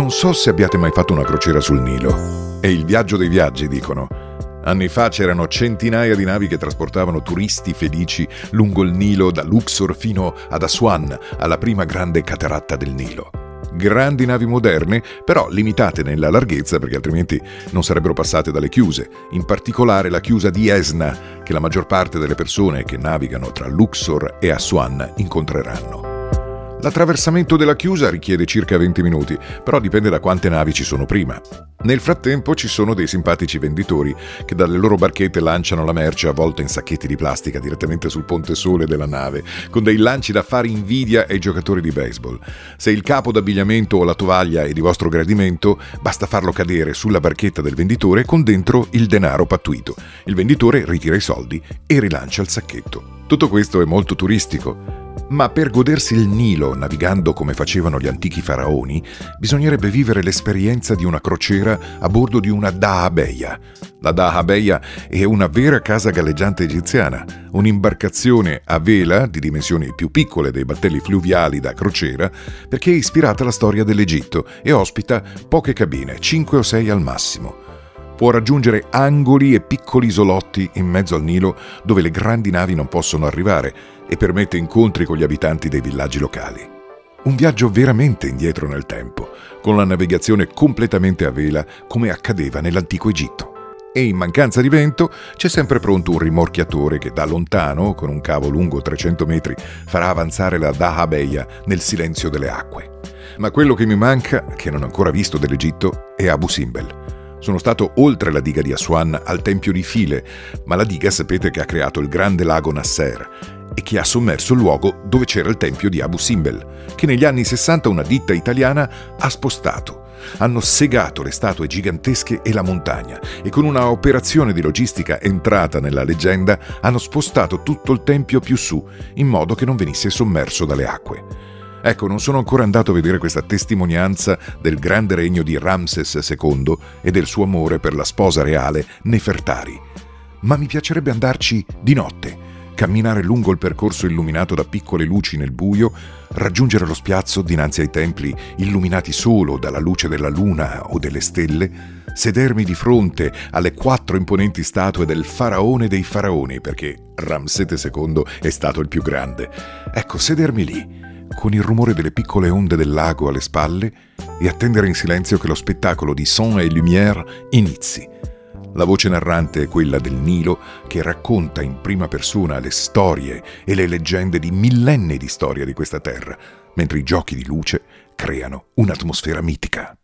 Non so se abbiate mai fatto una crociera sul Nilo. È il viaggio dei viaggi, dicono. Anni fa c'erano centinaia di navi che trasportavano turisti felici lungo il Nilo da Luxor fino ad Aswan, alla prima grande cataratta del Nilo. Grandi navi moderne, però limitate nella larghezza perché altrimenti non sarebbero passate dalle chiuse, in particolare la chiusa di Esna, che la maggior parte delle persone che navigano tra Luxor e Aswan incontreranno. L'attraversamento della chiusa richiede circa 20 minuti, però dipende da quante navi ci sono prima. Nel frattempo ci sono dei simpatici venditori che dalle loro barchette lanciano la merce avvolta in sacchetti di plastica direttamente sul ponte sole della nave, con dei lanci da fare invidia ai giocatori di baseball. Se il capo d'abbigliamento o la tovaglia è di vostro gradimento, basta farlo cadere sulla barchetta del venditore con dentro il denaro pattuito. Il venditore ritira i soldi e rilancia il sacchetto. Tutto questo è molto turistico. Ma per godersi il Nilo navigando come facevano gli antichi faraoni, bisognerebbe vivere l'esperienza di una crociera a bordo di una Dahabeya. La Dahabeya è una vera casa galleggiante egiziana, un'imbarcazione a vela di dimensioni più piccole dei battelli fluviali da crociera, perché è ispirata alla storia dell'Egitto e ospita poche cabine, 5 o 6 al massimo può raggiungere angoli e piccoli isolotti in mezzo al Nilo dove le grandi navi non possono arrivare e permette incontri con gli abitanti dei villaggi locali. Un viaggio veramente indietro nel tempo, con la navigazione completamente a vela come accadeva nell'antico Egitto. E in mancanza di vento c'è sempre pronto un rimorchiatore che da lontano, con un cavo lungo 300 metri, farà avanzare la Dahabeya nel silenzio delle acque. Ma quello che mi manca, che non ho ancora visto dell'Egitto, è Abu Simbel sono stato oltre la diga di Aswan al tempio di File, ma la diga sapete che ha creato il grande lago Nasser e che ha sommerso il luogo dove c'era il tempio di Abu Simbel, che negli anni 60 una ditta italiana ha spostato. Hanno segato le statue gigantesche e la montagna e con una operazione di logistica entrata nella leggenda hanno spostato tutto il tempio più su, in modo che non venisse sommerso dalle acque. Ecco, non sono ancora andato a vedere questa testimonianza del grande regno di Ramses II e del suo amore per la sposa reale Nefertari. Ma mi piacerebbe andarci di notte, camminare lungo il percorso illuminato da piccole luci nel buio, raggiungere lo spiazzo dinanzi ai templi illuminati solo dalla luce della luna o delle stelle, sedermi di fronte alle quattro imponenti statue del faraone dei faraoni, perché Ramsete II è stato il più grande. Ecco, sedermi lì con il rumore delle piccole onde del lago alle spalle e attendere in silenzio che lo spettacolo di son e lumière inizi. La voce narrante è quella del Nilo che racconta in prima persona le storie e le leggende di millenni di storia di questa terra, mentre i giochi di luce creano un'atmosfera mitica.